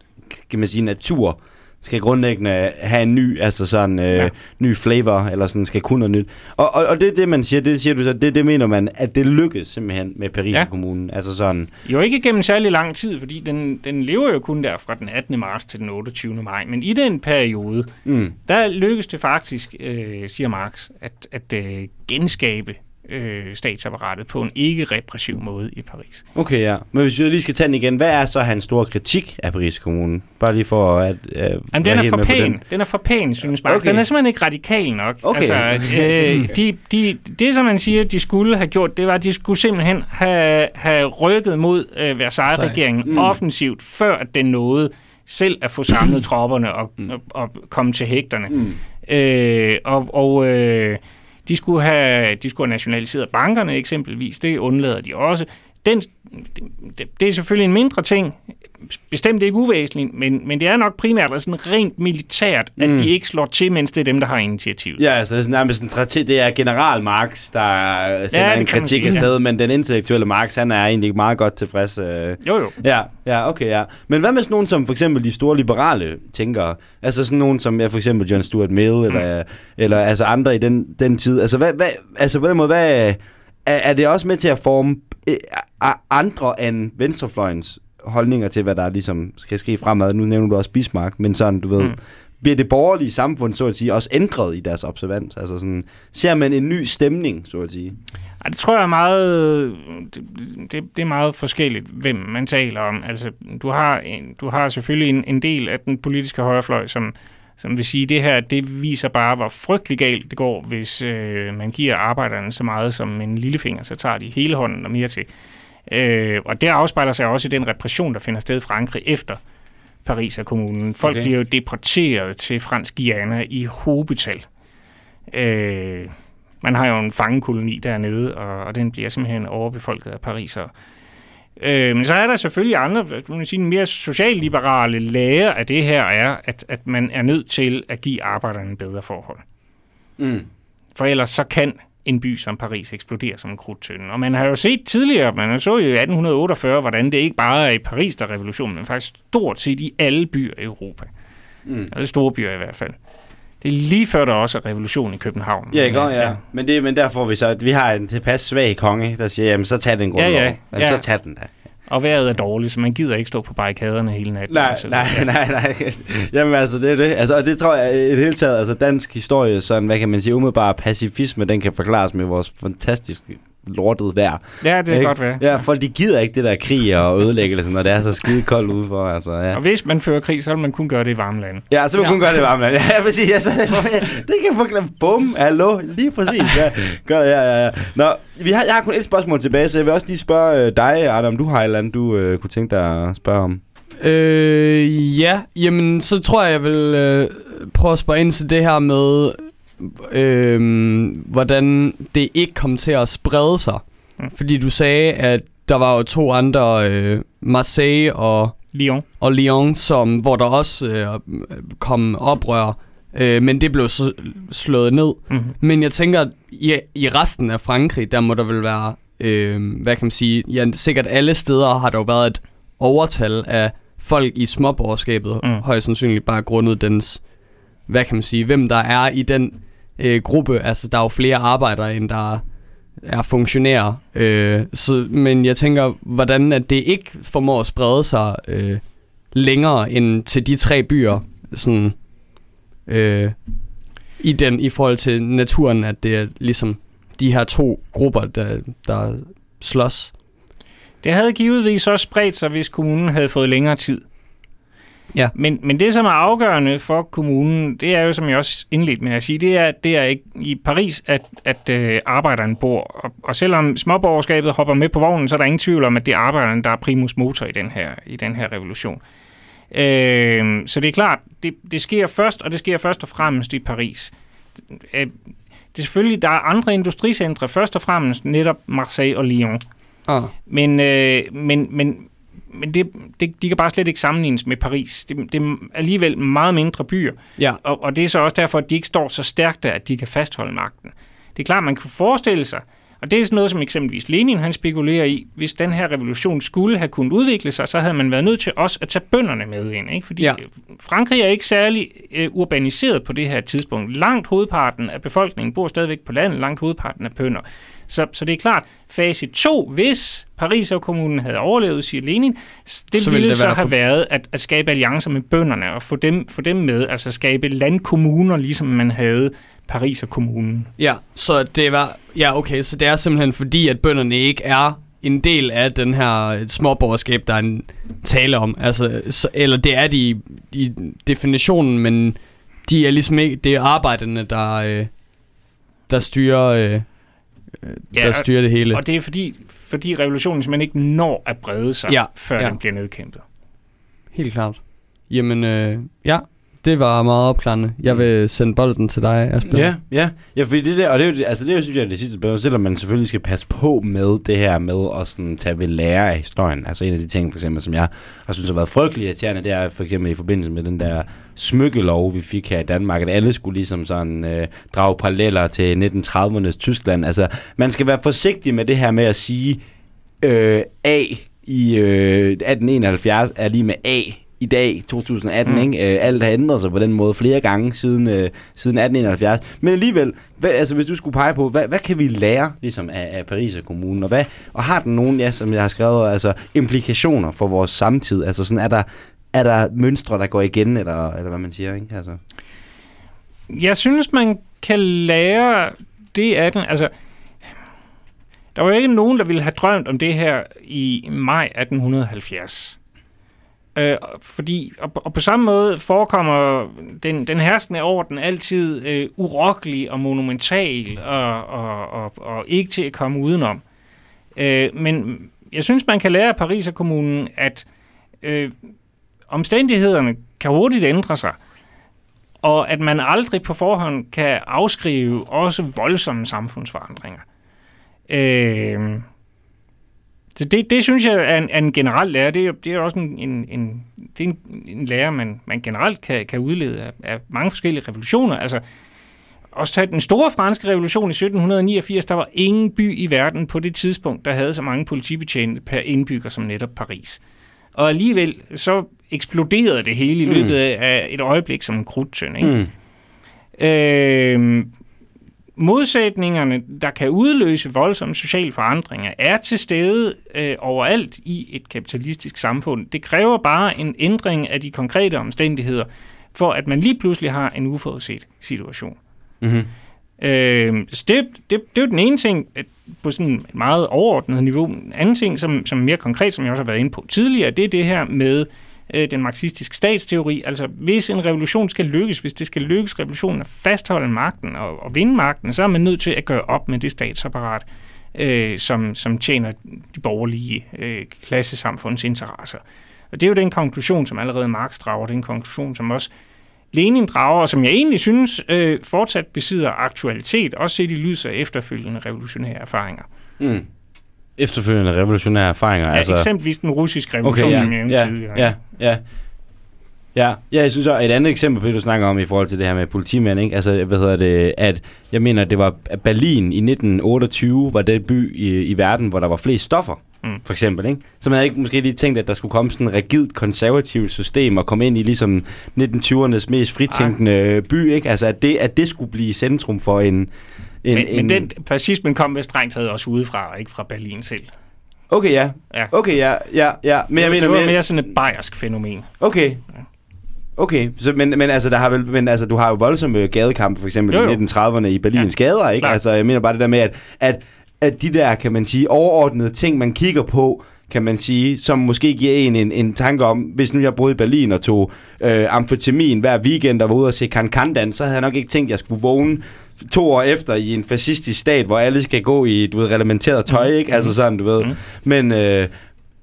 kan man sige, natur skal grundlæggende have en ny, altså sådan, øh, Ja. ny flavor, eller sådan, skal kunne noget nyt. Og, og, og det er det, man siger, det siger du så, det, det mener man, at det lykkes simpelthen med Paris Ja. kommunen. Altså sådan, Jo ikke gennem særlig lang tid, fordi den, den lever jo kun der fra den 18. marts til den 28. maj. Men i den periode, mm, der lykkedes det faktisk, øh, siger Marx, at, at øh, genskabe øh, statsapparatet på en ikke-repressiv måde i Paris. okay, ja. Men hvis vi lige skal tage den igen, hvad er så hans store kritik af Paris kommunen? Bare lige for at... Øh, Jamen, den er for pæn. den. Den. er for pæn, synes Marx. Okay. Den er simpelthen ikke radikal nok. Okay. Altså, øh, de, de, det, som man siger, de skulle have gjort, det var, at de skulle simpelthen have, have rykket mod øh, Versailles-regeringen Mm. mm. offensivt, før den nåede selv at få samlet tropperne og, og, og komme til hægterne. Mm. Øh, og og øh, de, skulle have, de skulle have nationaliseret bankerne eksempelvis. Det undlader de også. Den, det, det er selvfølgelig en mindre ting, bestemt ikke uvæsentligt, men, men det er nok primært sådan rent militært, at Mm. de ikke slår til, mens det er dem, der har initiativet. Ja, altså det er sådan nærmest en trati- det er general Marx, der sender det en kritik afsted, men den intellektuelle Marx, han er egentlig meget godt tilfreds. Øh. Jo, jo. Ja, ja, okay, ja. Men hvad med sådan nogen som for eksempel de store liberale tænkere? Altså sådan nogen som ja, for eksempel John Stuart Mill, Mm. eller, eller altså andre i den, den tid. Altså, hvad, hvad, altså på den måde, hvad, er, er det også med til at forme øh, andre end venstrefløjens holdninger til, hvad der ligesom skal ske fremad? Nu nævner du også Bismarck, men sådan, du ved... Mm. Bliver det borgerlige samfund, så at sige, også ændret i deres observans? Altså sådan, ser man en ny stemning, så at sige? Ej, det tror jeg er meget, det, det, det er meget forskelligt, hvem man taler om. Altså, du har, en, du har selvfølgelig en, en del af den politiske højrefløj, som, som vil sige, det her, det viser bare, hvor frygtelig galt det går, hvis øh, man giver arbejderne så meget som en lillefinger, så tager de hele hånden og mere til. Øh, og det afspejler sig også i den repression, der finder sted i Frankrig efter Pariser kommunen. Folk okay. bliver jo deporteret til fransk Guyana i hobetal. Øh, man har jo en fangekoloni dernede, og, og den bliver simpelthen overbefolket af pariser. Øh, men så er der selvfølgelig andre, man sige, mere socialliberale læger af det her er, at, at man er nødt til at give arbejderne bedre forhold. Mm. For ellers så kan en by som Paris eksplodere som en krudtønde. Og man har jo set tidligere, man så jo i 1848, hvordan det ikke bare er i Paris, der er revolutionen, men faktisk stort set i alle byer i Europa. Mm. Alle store byer i hvert fald. Det er lige før, der også er revolution i København. Ja, ikke også, ja. Men, det, men der får vi så, at vi har en tilpas svag konge, der siger, jamen så tag den grundlov. Ja, ja, Jamen, ja. Så tag den da. Og vejret er dårligt, så man gider ikke stå på barrikaderne hele natten. Nej, Altså, nej, ja. nej, nej. Jamen altså, det er det. Altså, og det tror jeg i det hele taget, altså dansk historie, sådan, hvad kan man sige, umiddelbart pacifisme, den kan forklares med vores fantastiske lortet vejr. Ja, det kan Ikke? godt være. Ja, folk de gider ikke det der krig og ødelæggelse, når det er så skide koldt udenfor. Altså, ja. Og hvis man fører krig, så vil man kun gøre det i varme lande. Ja, så må Ja. ja. kun gøre det varmt. Ja, jeg vil sige, ja, så, det kan forklare. Bum, hallo, lige præcis. Ja, gør, ja, ja, ja. Nå, vi har, jeg har kun et spørgsmål tilbage, så jeg vil også lige spørge øh, dig, om du har et eller andet, du øh, kunne tænke dig at spørge om. Øh, ja, jamen så tror jeg, jeg vil øh, prøve at spørge ind til det her med, øh, hvordan det ikke kom til at sprede sig. Mm. Fordi du sagde, at der var jo to andre, øh, Marseille og, Lyon. og Lyon, som, hvor der også øh, kom oprør, øh, men det blev så slået ned. Mm-hmm. Men jeg tænker, at i, i resten af Frankrig, der må der vel være, øh, hvad kan man sige, ja, sikkert alle steder har der jo været et overtal af folk i småborgerskabet, Mm. højst sandsynligt bare grundet dens, hvad kan man sige, hvem der er i den øh, gruppe. Altså, der er jo flere arbejdere, end der er funktionærer. Øh, så, men jeg tænker, hvordan at det ikke formår at sprede sig øh, længere end til de tre byer, sådan, øh, i, den, i forhold til naturen, at det er ligesom de her to grupper, der, der slås. Det havde givetvis også spredt sig, hvis kommunen havde fået længere tid. Ja. Men, men det, som er afgørende for kommunen, det er jo, som jeg også indledte med at sige, det er, det er ikke i Paris, at, at øh, arbejderen bor. Og, og selvom småborgerskabet hopper med på vognen, så er der ingen tvivl om, at det er arbejderen, der er primus motor i den her, i den her revolution. Øh, så det er klart, det, det sker først, og det sker først og fremmest i Paris. Øh, det er selvfølgelig, der er andre industricentre, først og fremmest netop Marseille og Lyon. Ah. Men, øh, men, men, men det, det, de kan bare slet ikke sammenlignes med Paris. Det, det er alligevel meget mindre byer, Ja. og, og det er så også derfor, at de ikke står så stærkt der, at de kan fastholde magten. Det er klart, man kan forestille sig, og det er sådan noget, som eksempelvis Lenin han spekulerer i, hvis den her revolution skulle have kunnet udvikle sig, så havde man været nødt til også at tage bønderne med ind. Ikke? Fordi Ja. Frankrig er ikke særlig øh, urbaniseret på det her tidspunkt. Langt hovedparten af befolkningen bor stadigvæk på landet, langt hovedparten af bønder. Så, så det er klart, fase 2, hvis Paris og kommunen havde overlevet, siger Lenin, det Så ville det så have for- været at, at skabe alliancer med bønderne og få dem, få dem med, altså skabe landkommuner, ligesom man havde Paris og kommunen. Ja, så det var... Ja, okay, så det er simpelthen fordi, at bønderne ikke er en del af den her småborgerskab, der er en tale om. Altså, så, eller det er de i, i definitionen, men de er ligesom ikke... Det er arbejderne, der, øh, der styrer... Øh, øh, Ja, der styrer det hele. Og det er fordi, fordi revolutionen simpelthen ikke når at brede sig, Ja, før ja. den bliver nedkæmpet. Helt klart. Jamen, øh, ja, det var meget opklarende. Jeg vil sende bolden til dig, Asbjørn. Ja, ja. Ja, fordi det der, og det er jo, altså det er jo, synes jeg, det sidste spørgsmål, selvom man selvfølgelig skal passe på med det her med at sådan tage ved lære af historien. Altså en af de ting, for eksempel, som jeg har synes har været frygtelig irriterende, det er for eksempel i forbindelse med den der smykkelov, vi fik her i Danmark, at alle skulle ligesom sådan øh, drage paralleller til 1930'ernes Tyskland. Altså, man skal være forsigtig med det her med at sige, øh, A i øh, 1871 er lige med A i dag, 2018, Mm. ikke? Øh, alt har ændret sig på den måde flere gange siden, øh, siden 1871. Men alligevel, hvad, altså hvis du skulle pege på, hvad, hvad kan vi lære ligesom, af, af Paris og kommunen? Og, hvad, og har den nogen, ja, som jeg har skrevet, altså implikationer for vores samtid? Altså sådan, er der, er der mønstre, der går igen, eller, eller hvad man siger, ikke? Altså. Jeg synes, man kan lære det af den. Altså, der var jo ikke nogen, der ville have drømt om det her i maj 1870. Øh, fordi, og, og på samme måde forekommer den, den herskende orden altid øh, urokkelig og monumental og, og, og, og ikke til at komme udenom. Øh, men jeg synes, man kan lære af Paris og kommunen, at øh, omstændighederne kan hurtigt ændre sig, og at man aldrig på forhånd kan afskrive også voldsomme samfundsforandringer. Øh, så det, det synes jeg er en, er en generel lære. Det er, det er også en, en, en, det er en, en lære, man, man generelt kan, kan udlede af, af mange forskellige revolutioner. Altså, også tage den store franske revolution i 1789, der var ingen by i verden på det tidspunkt, der havde så mange politibetjente per indbygger som netop Paris. Og alligevel så eksploderede det hele i Mm. løbet af et øjeblik som en krudtønd. Ikke? Mm. Øh, modsætningerne, der kan udløse voldsomme sociale forandringer, er til stede øh, overalt i et kapitalistisk samfund. Det kræver bare en ændring af de konkrete omstændigheder, for at man lige pludselig har en uforudset situation. Mm-hmm. Øh, så det, det, det er jo den ene ting på sådan et meget overordnet niveau. En anden ting, som, som er mere konkret, som jeg også har været inde på tidligere, det er det her med øh, den marxistiske statsteori. Altså, hvis en revolution skal lykkes, hvis det skal lykkes revolutionen at fastholde magten og, og vinde magten, så er man nødt til at gøre op med det statsapparat, øh, som, som tjener de borgerlige øh, klassesamfunds interesser. Og det er jo den konklusion, som allerede Marx drager, den konklusion, som også Lenin drager, og som jeg egentlig synes øh, fortsat besidder aktualitet, også set i lyset af efterfølgende revolutionære erfaringer. Mm. Efterfølgende revolutionære erfaringer. Ja, altså, eksempelvis den russiske revolution, Okay, ja, som jeg nævnte ja, tidligere. ja, ja. Ja, ja, jeg synes også, et andet eksempel på det, du snakker om i forhold til det her med politimænd, ikke? Altså, hvad hedder det, at jeg mener, det var Berlin i 1928 var den by i, i verden, hvor der var flest stoffer, Mm. for eksempel, ikke? Så man havde ikke måske lige tænkt, at der skulle komme sådan et rigidt konservativt system og komme ind i ligesom 1920'ernes mest fritænkende by, ikke? Altså, at det, at det skulle blive centrum for en... en Men, en men den fascismen kom vist strengt taget også udefra, og ikke fra Berlin selv. Okay, ja. Ja. Okay, ja, ja, ja. Men jeg det, mener, det var mere- mere sådan et bayersk fænomen. Okay. Okay, så, men, men altså, der har vel, men altså, du har jo voldsomme gadekampe, for eksempel Jo, jo. i 1930'erne i Berlins Ja, gader, ikke? klart. Altså, jeg mener bare det der med, at, at, at de der, kan man sige, overordnede ting, man kigger på, kan man sige, som måske giver en en, en tanke om, hvis nu jeg boede i Berlin og tog øh, amfetamin hver weekend og var ude og se Kan Kan så havde jeg nok ikke tænkt, at jeg skulle vågne to år efter i en fascistisk stat, hvor alle skal gå i, du ved, reglementeret tøj, Mm. ikke? Altså sådan, du ved. Mm. Men øh,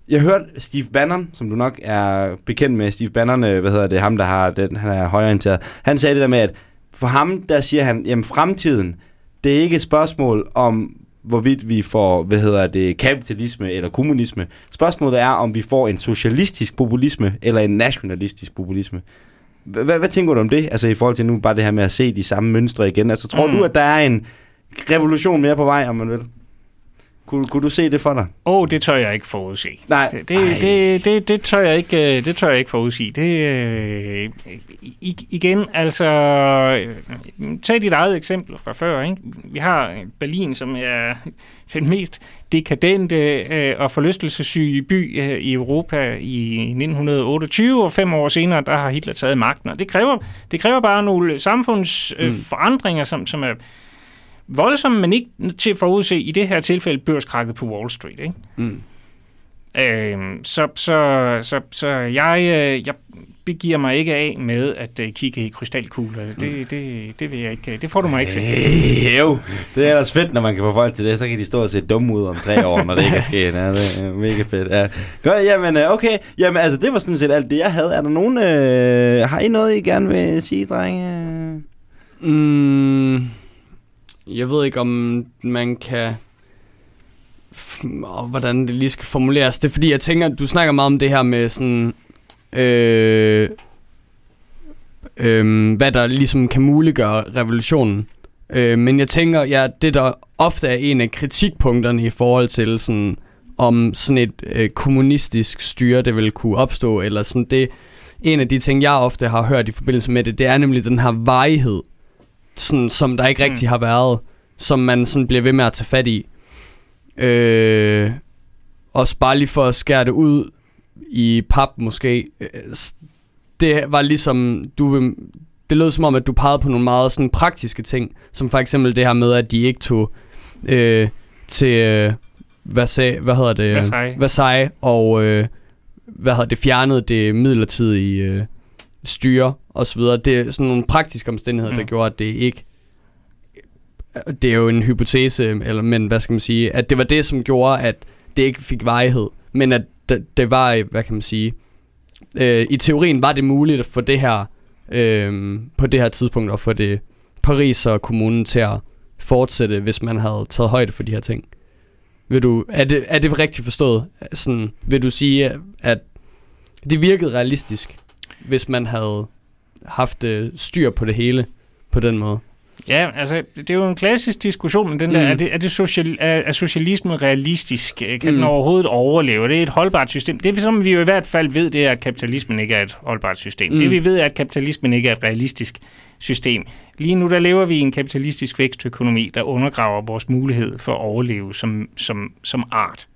jeg hørte Steve Bannon, som du nok er bekendt med. Steve Bannon, øh, hvad hedder det, ham der har den, han er højorienteret. Han sagde det der med, at for ham, der siger han, jamen fremtiden, det er ikke et spørgsmål om, hvorvidt vi får, hvad hedder det, kapitalisme eller kommunisme. Spørgsmålet er, om vi får en socialistisk populisme eller en nationalistisk populisme. Hvad, tænker du om det? Altså i forhold til nu bare det her med at se de samme mønstre igen. Altså tror mm. du, at der er en revolution mere på vej, om man vil? Kunne, kunne du se det for dig? Åh, oh, det tør jeg ikke forudse. Nej. Det, det, det, det, det, tør jeg ikke, øh, det tør jeg ikke forudsige. Det, øh, igen, altså, øh, tag dit eget eksempel fra før. Ikke? Vi har Berlin, som er den mest dekadente øh, og forlystelsessyge by øh, i Europa i 1928, og fem år senere, der har Hitler taget magten. Og det kræver, det kræver bare nogle samfundsforandringer, øh, Mm. forandringer, som, som er voldsomme, men ikke til at forudse i det her tilfælde børskrakket på Wall Street. Ikke? Mm. Øhm, så, så, så, så jeg, øh, jeg begiver mig ikke af med at uh, kigge i krystalkugler. Det, det, det vil jeg ikke. Det får du mig ikke til. Øh, jo, det er ellers fedt, når man kan få folk til det. Så kan de stå og se dumme ud om tre år, når det ikke er sket. Ja, det er mega fedt. Ja. Godt, jamen øh, okay. Jamen altså, det var sådan set alt det, jeg havde. Er der nogen... Øh, har I noget, I gerne vil sige, drenge? Mm, jeg ved ikke, om man kan... Og hvordan det lige skal formuleres. Det er fordi, jeg tænker, du snakker meget om det her med sådan... Øh, øh, hvad der ligesom kan muliggøre revolutionen. Øh, men jeg tænker, ja, det der ofte er en af kritikpunkterne i forhold til sådan, om sådan et øh, kommunistisk styre, det vil kunne opstå, eller sådan det, en af de ting, jeg ofte har hørt i forbindelse med det, det er nemlig den her vejhed sådan, som der ikke Mm. rigtig har været, som man sådan bliver ved med at tage fat i. Øh, også bare lige for at skære det ud i pap måske. øh, Det var ligesom, du vil, det lød som om, at du pegede på nogle meget sådan praktiske ting, som for eksempel det her med, at de ikke tog øh, til, øh, hvad, sag, hvad hedder det? Versailles. Versailles, og øh, hvad hedder det, fjernede det midlertidige øh, styre og så videre. Det er sådan nogle praktiske omstændigheder, mm. der gjorde, at det ikke det er jo en hypotese, eller, men hvad skal man sige, at det var det, som gjorde, at det ikke fik varighed, men at det, det var, øh, hvad kan man sige, øh, i teorien var det muligt at få det her, øh, på det her tidspunkt, at få det Paris og kommunen til at fortsætte, hvis man havde taget højde for de her ting. Vil du, er, det, er det rigtigt forstået? Sådan, vil du sige, at det virkede realistisk, hvis man havde haft øh, styr på det hele på den måde? Ja, altså, det er jo en klassisk diskussion, men den der, Mm. er, det, er, det social, er, er socialismen realistisk? Kan Mm. den overhovedet overleve? Er det et holdbart system? Det, som vi jo i hvert fald ved, det er, at kapitalismen ikke er et holdbart system. Mm. Det vi ved, er, at kapitalismen ikke er et realistisk system. Lige nu, der lever vi i en kapitalistisk vækstøkonomi, der undergraver vores mulighed for at overleve som, som, som art.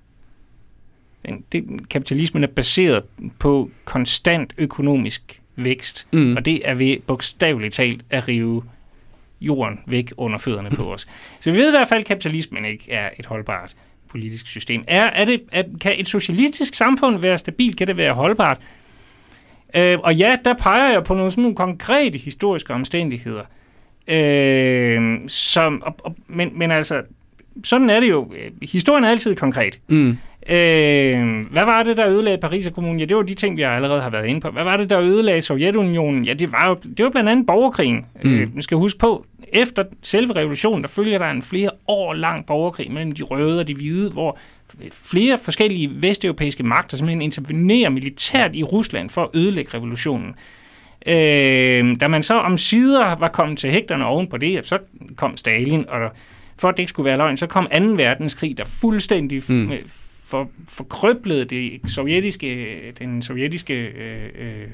Det, kapitalismen er baseret på konstant økonomisk vækst, Mm. og det er ved bogstaveligt talt at rive jorden væk under fødderne på os. Så vi ved i hvert fald, at kapitalismen ikke er et holdbart politisk system. Er, er det, er, kan et socialistisk samfund være stabilt? Kan det være holdbart? Øh, og ja, der peger jeg på nogle, sådan nogle konkrete historiske omstændigheder. Øh, som, og, og, men, men altså, sådan er det jo. Historien er altid konkret. Mm. Øh, hvad var det, der ødelagde Paris Kommune? Ja, det var de ting, vi allerede har været inde på. Hvad var det, der ødelagde Sovjetunionen? Ja, det var jo det var blandt andet borgerkrigen. Mm. Mm. Øh, nu skal huske på, efter selve revolutionen, der følger der en flere år lang borgerkrig mellem de røde og de hvide, hvor flere forskellige vesteuropæiske magter simpelthen intervenerer militært i Rusland for at ødelægge revolutionen. Øh, da man så om sider var kommet til hægterne oven på det, så kom Stalin, og for at det ikke skulle være løgn, så kom 2. verdenskrig, der fuldstændig Mm for, forkrøblede det sovjetiske, den sovjetiske øh, øh,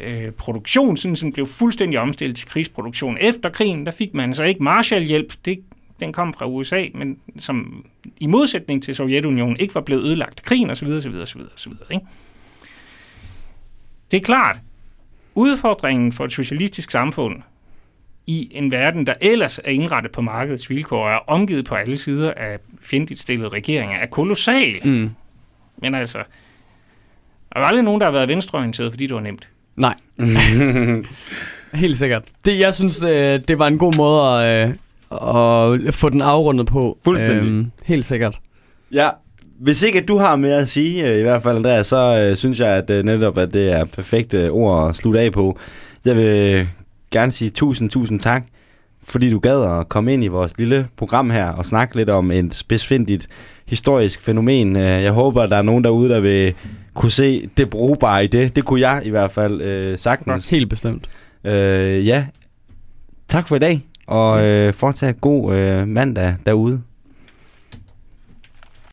øh, produktion, sådan, som blev fuldstændig omstillet til krigsproduktion. Efter krigen, der fik man så ikke Marshallhjælp, det, den kom fra USA, men som i modsætning til Sovjetunionen ikke var blevet ødelagt af krigen osv. osv., osv., osv. Ikke? Det er klart, udfordringen for et socialistisk samfund i en verden, der ellers er indrettet på markedets vilkår og er omgivet på alle sider af fjendtligt stillede regeringer, er kolossal. Mm. Men altså, der er aldrig nogen, der har været venstreorienteret, fordi det var nemt. Nej, helt sikkert. Det, jeg synes, øh, det var en god måde at, øh, at få den afrundet på. Fuldstændig. Øhm, helt sikkert. ja, hvis ikke at du har mere at sige, øh, i hvert fald Andreas, så øh, synes jeg at øh, netop, at det er perfekte ord at slutte af på. Jeg vil gerne sige tusind, tusind tak, fordi du gad at komme ind i vores lille program her og snakke lidt om et spidsfindigt historisk fænomen. Øh, Jeg håber, at der er nogen derude, der vil kunne se det brugbare i det. Det kunne jeg i hvert fald øh, sagtens. Helt bestemt. Øh, ja, tak for i dag, og øh, fortsat god øh, mandag derude.